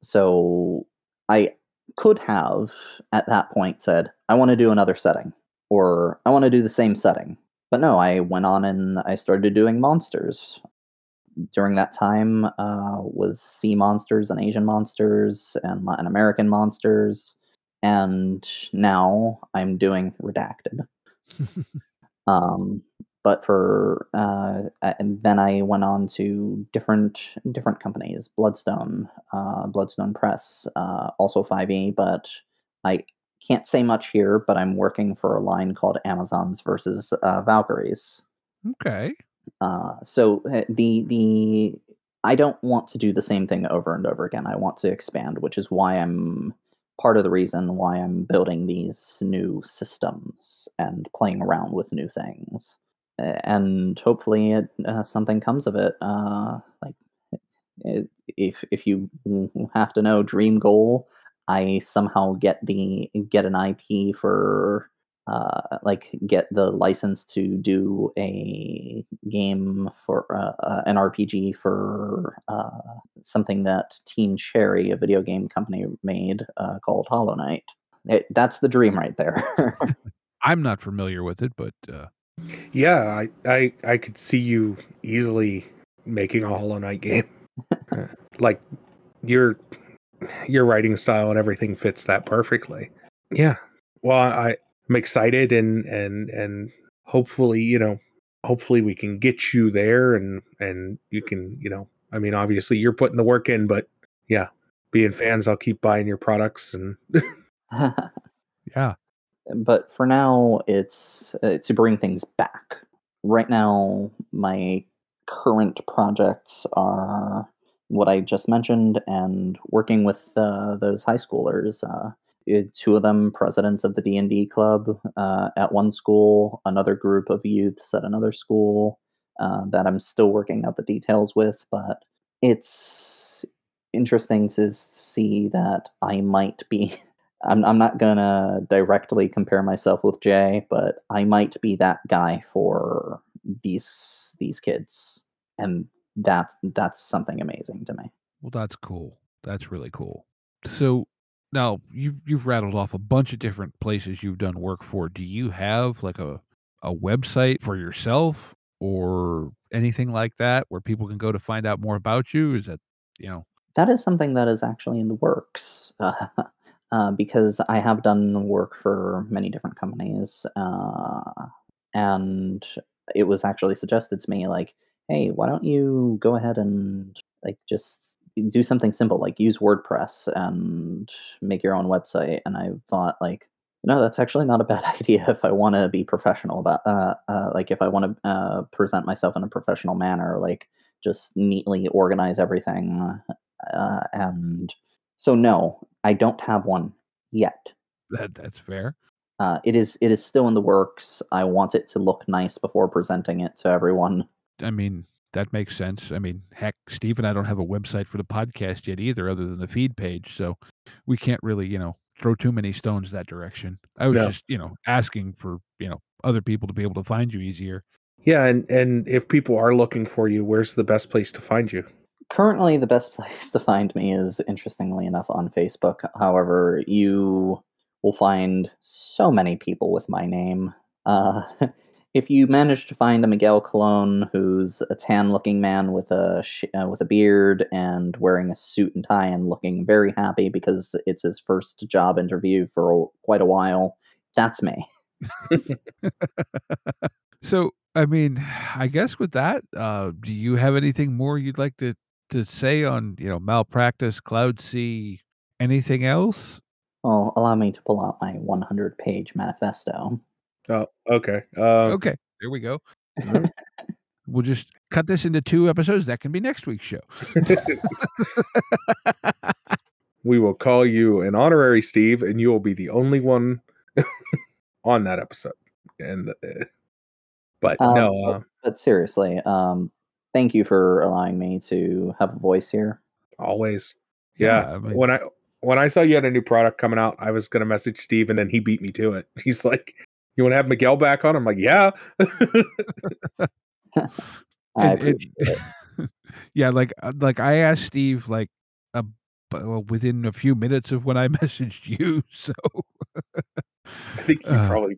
so I could have at that point said, I want to do another setting, or I want to do the same setting. But no, I went on and I started doing monsters. During that time uh, was sea monsters and Asian monsters and Latin American monsters. And now I'm doing redacted. Um, but for uh, and then I went on to different different companies, Bloodstone, uh, Bloodstone Press, uh, also 5e. But I can't say much here. But I'm working for a line called Amazons versus uh, Valkyries. okay Uh, so uh, the the I don't want to do the same thing over and over again. I want to expand, which is why I'm part of the reason why I'm building these new systems and playing around with new things. And hopefully, it, uh, something comes of it. Uh, like, i- if if you have to know dream goal, I somehow get the get an IP for uh, like get the license to do a game for uh, uh, an RPG for uh, something that Team Cherry, a video game company, made uh, called Hollow Knight. It, that's the dream right there. I'm not familiar with it, but uh, Yeah, I, I I could see you easily making a Hollow Knight game. Like your your writing style and everything fits that perfectly. Yeah. Well, I I'm excited and and and hopefully, you know, hopefully we can get you there and and you can, you know, I mean, obviously you're putting the work in, but yeah, being fans, I'll keep buying your products and yeah, but for now, it's uh, to bring things back. Right now, my current projects are what I just mentioned, and working with uh, those high schoolers. Uh, eh, two of them presidents of the D and D club uh, at one school, another group of youths at another school uh, that I'm still working out the details with. But it's interesting to see that I might be I'm I'm not gonna directly compare myself with Jay, but I might be that guy for these these kids, and that's that's something amazing to me. well, that's cool. That's really cool. So now you you've rattled off a bunch of different places you've done work for. Do you have like a a website for yourself or anything like that where people can go to find out more about you? Is that you know? That is something that is actually in the works. Uh, uh, because I have done work for many different companies, uh, and it was actually suggested to me like, "Hey, why don't you go ahead and like just do something simple, like use WordPress and make your own website?" And I thought like, no, that's actually not a bad idea if I want to be professional about, uh, uh, like if I want to uh, present myself in a professional manner, like just neatly organize everything, uh, and so no, I don't have one yet. That that's fair. Uh, it is it is still in the works. I want it to look nice before presenting it to everyone. I mean, that makes sense. I mean, heck, Steve and I don't have a website for the podcast yet either, other than the feed page. So we can't really, you know, throw too many stones that direction. I was No. just, you know, asking for, you know, other people to be able to find you easier. yeah, and and if people are looking for you, where's the best place to find you? Currently, the best place to find me is, interestingly enough, on Facebook. However, you will find so many people with my name. Uh, if you manage to find a Miguel Colon who's a tan-looking man with a sh- uh, with a beard and wearing a suit and tie and looking very happy because it's his first job interview for quite a while, that's me. So, I mean, I guess with that, uh, do you have anything more you'd like to to say on, you know, malpractice, Cloud Sea, anything else? Well, allow me to pull out my 100-page manifesto. Oh, okay. Uh, Okay, there we go. We'll just cut this into two episodes. That can be next week's show. we will call you an honorary Steve, and you will be the only one on that episode. And uh, but Um, no, uh, But seriously, um, thank you for allowing me to have a voice here. always. Yeah, Yeah. I mean- when I when I saw you had a new product coming out, I was gonna message Steve, and then he beat me to it. He's like, "You want to have Miguel back on?" I'm like, "Yeah." I And- and- yeah, like uh, like I asked Steve like uh, well, within a few minutes of when I messaged you. So I think you Uh. probably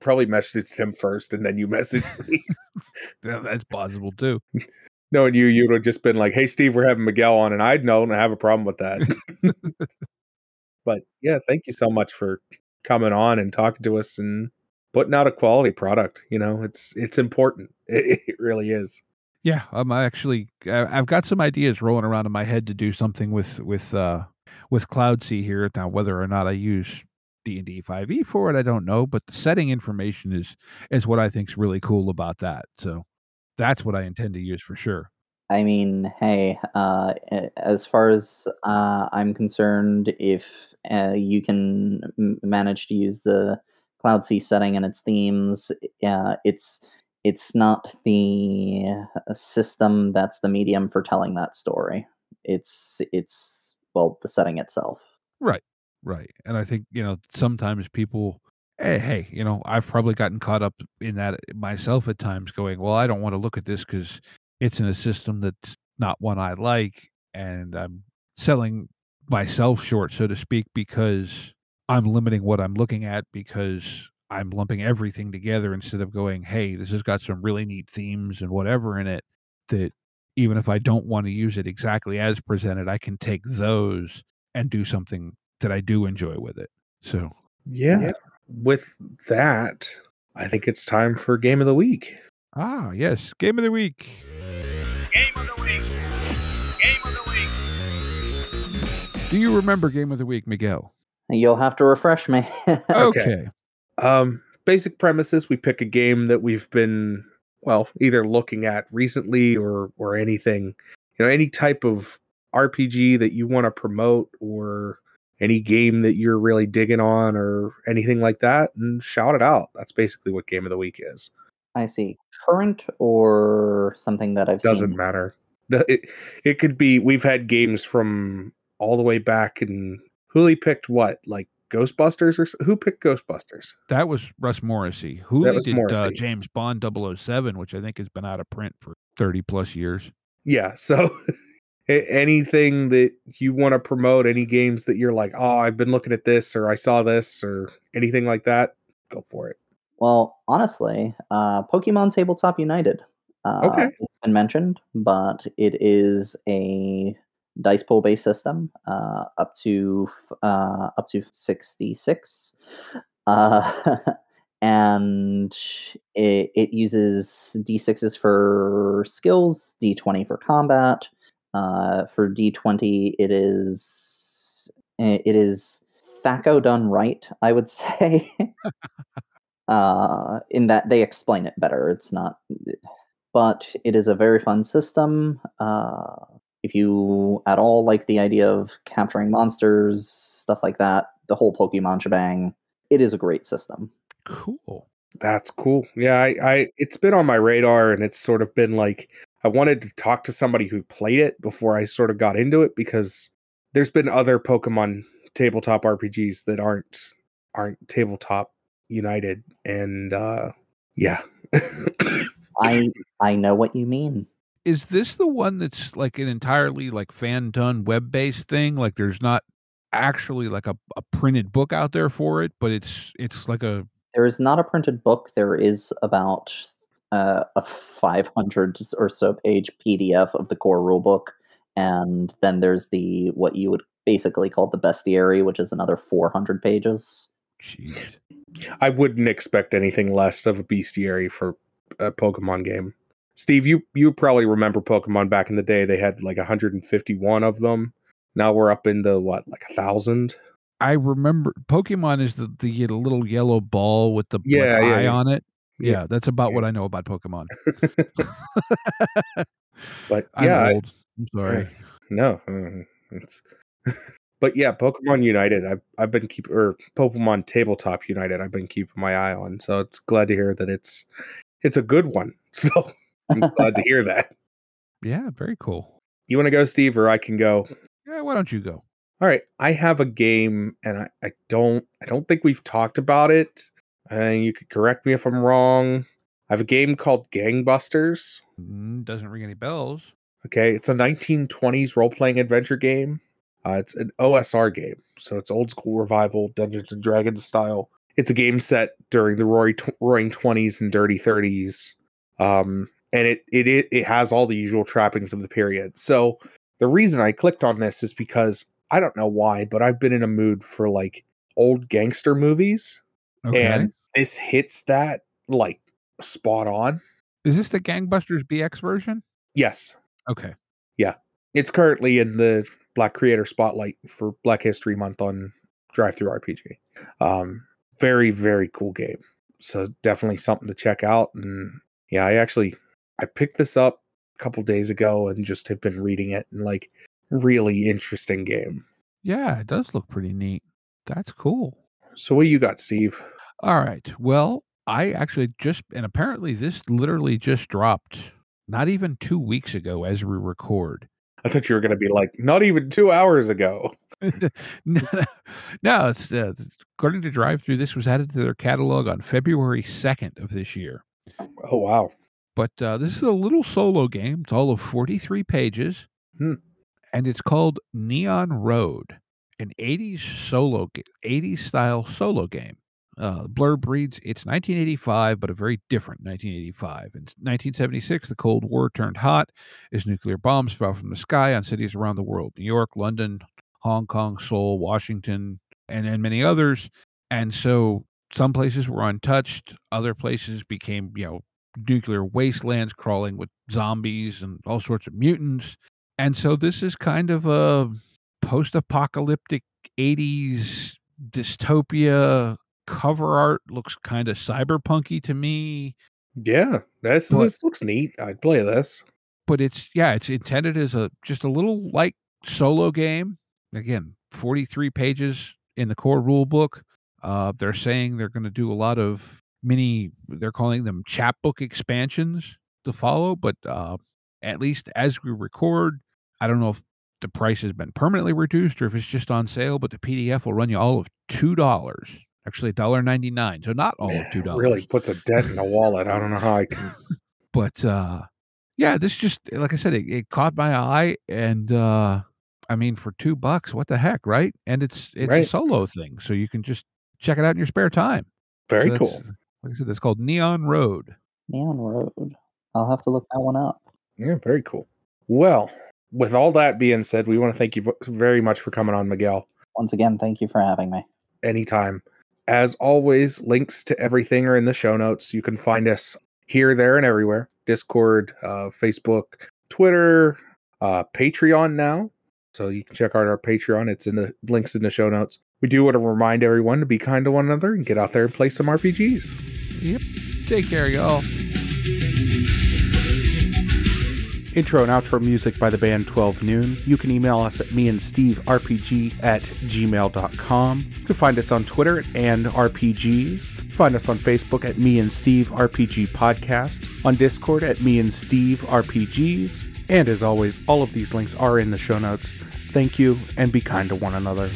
probably messaged him first, and then you messaged me. yeah, that's possible too. Knowing you, you would have just been like, "Hey, Steve, we're having Miguel on," and I'd known I have a problem with that. but yeah, thank you so much for coming on and talking to us and putting out a quality product. You know, it's it's important. It, it really is. Yeah, I'm actually I, I've got some ideas rolling around in my head to do something with with uh with Cloud Sea here. Now, whether or not I use D and D five E for it, I don't know. But the setting information is is what I think's really cool about that. So that's what I intend to use for sure. I mean, hey, uh, as far as uh, I'm concerned, if uh, you can m- manage to use the Cloud Sea setting and its themes, uh, it's it's not the uh, system that's the medium for telling that story. It's it's well the setting itself. Right. Right. And I think, you know, sometimes people hey, hey, you know, I've probably gotten caught up in that myself at times going, well, I don't want to look at this cuz it's in a system that's not one I like and I'm selling myself short so to speak because I'm limiting what I'm looking at because I'm lumping everything together instead of going, hey, this has got some really neat themes and whatever in it that even if I don't want to use it exactly as presented, I can take those and do something that I do enjoy with it. So, Yeah. With that, I think it's time for game of the week. ah, yes, game of the week. Game of the week. Game of the week. Do you remember game of the week, Miguel? You'll have to refresh me. Okay. Okay. Um, basic premises: we pick a game that we've been well either looking at recently or or anything, you know, any type of RPG that you want to promote or any game that you're really digging on or anything like that, and shout it out. That's basically what game of the week is. I see. Current or something that I've Doesn't seen. matter. It it could be. We've had games from all the way back, and Hooli picked what like Ghostbusters or who picked Ghostbusters? That was Russ Morrissey. Who was did Uh, James Bond 007, which I think has been out of print for 30 plus years. Yeah. So a- anything that you want to promote, any games that you're like, oh, I've been looking at this or I saw this or anything like that, go for it. Well, honestly, uh, Pokemon Tabletop United. Uh, Okay. It's been mentioned, but it is a dice pool based system, uh, up to uh, up to sixty six, uh, and it, it uses d sixes for skills, d twenty for combat. Uh, for d twenty, it is it is THAC0 done right, I would say. uh, in that they explain it better. It's not, but it is a very fun system. If you at all like the idea of capturing monsters, stuff like that, the whole Pokemon shebang, it is a great system. Cool. That's cool. Yeah, I, I it's been on my radar and it's sort of been like I wanted to talk to somebody who played it before I sort of got into it because there's been other Pokemon tabletop RPGs that aren't aren't tabletop united and uh yeah. I I know what you mean. Is this the one that's like an entirely like fan done web based thing? Like there's not actually like a, a printed book out there for it, but it's it's like a There is not a printed book. There is about uh, a 500 or so page PDF of the core rulebook, and then there's the what you would basically call the bestiary, which is another 400 pages. jeez. I wouldn't expect anything less of a bestiary for a Pokemon game. Steve, you you probably remember Pokemon back in the day. They had like 151 of them. Now we're up into what, like a thousand? I remember Pokemon is the, the little yellow ball with the Yeah, yeah, eye yeah. on it. Yeah. Yeah, that's about what I know about Pokemon. But I'm yeah, I- old. I'm sorry. no, uh, it's. but yeah, Pokemon United. I've I've been keep or Pokemon Tabletop United. I've been keeping my eye on. So it's glad to hear that it's it's a good one. So I'm glad to hear that. Yeah, very cool. You want to go, Steve, or I can go? Yeah, why don't you go? All right, I have a game, and I, I don't I don't think we've talked about it. And you could correct me if I'm wrong. I have a game called Gangbusters. Mm, doesn't ring any bells. Okay, it's a 1920s role playing adventure game. Uh, it's an OSR game, so it's old school revival Dungeons and Dragons style. It's a game set during the Roaring Twenties and Dirty Thirties, um, and it, it it it has all the usual trappings of the period. So the reason I clicked on this is because I don't know why, but I've been in a mood for like old gangster movies, Okay. and this hits that like spot on. is this the Gangbusters BX version? Yes, Okay. Yeah, it's currently in the Black Creator Spotlight for Black History Month on DriveThruRPG. Um, very very cool game. So definitely something to check out. And yeah, I actually I picked this up a couple days ago and just have been reading it and like really interesting game. Yeah, it does look pretty neat. That's cool. So what you got, Steve? All right. Well, I actually just and apparently this literally just dropped not even 2 weeks ago as we record. I thought you were going to be like not even 2 hours ago. no, no, it's uh, according to DriveThru this was added to their catalog on February 2nd of this year. Oh wow. But uh, this is a little solo game. It's all of 43 pages. Hmm. And it's called Neon Road, an 80s solo, ga- 80s style solo game. Uh, blurb reads, it's 1985, but a very different 1985. In 1976, the Cold War turned hot as nuclear bombs fell from the sky on cities around the world New York, London, Hong Kong, Seoul, Washington, and, and many others. And so some places were untouched, other places became, you know, nuclear wastelands crawling with zombies and all sorts of mutants. And so this is kind of a post apocalyptic 80s dystopia cover art looks kind of cyberpunky to me Yeah, this But- this looks neat. I'd play this. but it's yeah it's intended as a just a little like solo game again 43 pages in the core rule book uh they're saying they're going to do a lot of mini they're calling them chapbook expansions to follow but uh at least as we record i don't know if the price has been permanently reduced or if it's just on sale but the pdf will run you all of two dollars actually $1.99 so not all of two dollars Really puts a dent in the wallet. I don't know how I can. but uh yeah this just like i said it, it caught my eye and uh i mean for two bucks what the heck right and it's it's a solo thing so you can just check it out in your spare time Very So cool. Like i said it's called neon road Neon Road. I'll have to look that one up. Yeah, very cool. Well, with all that being said, we want to thank you very much for coming on, Miguel. Once again, thank you for having me. anytime. As always, links to everything are in the show notes. You can find us here, there, and everywhere Discord, uh, Facebook, Twitter, uh, Patreon now. So you can check out our Patreon. It's in the links in the show notes. We do want to remind everyone to be kind to one another and get out there and play some RPGs. Yep take care y'all Intro and outro music by the band 12 Noon. You can email us at me and Steve RPG at gmail.com. You can find us on Twitter and RPGs. Find us on Facebook at me and Steve RPG Podcast. On Discord at me and Steve RPGs. And as always, all of these links are in the show notes. Thank you and be kind to one another.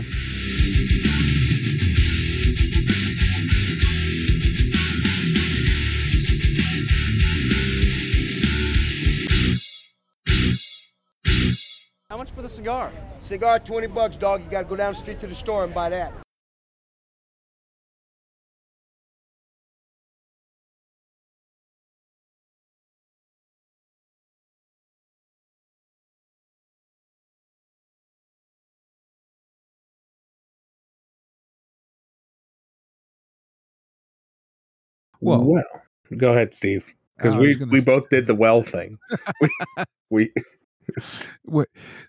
Cigar? Cigar, 20 bucks, dog. You gotta go down the street to the store and buy that. Whoa. Well, go ahead, Steve. Because I we, gonna we both did the well thing. we, we what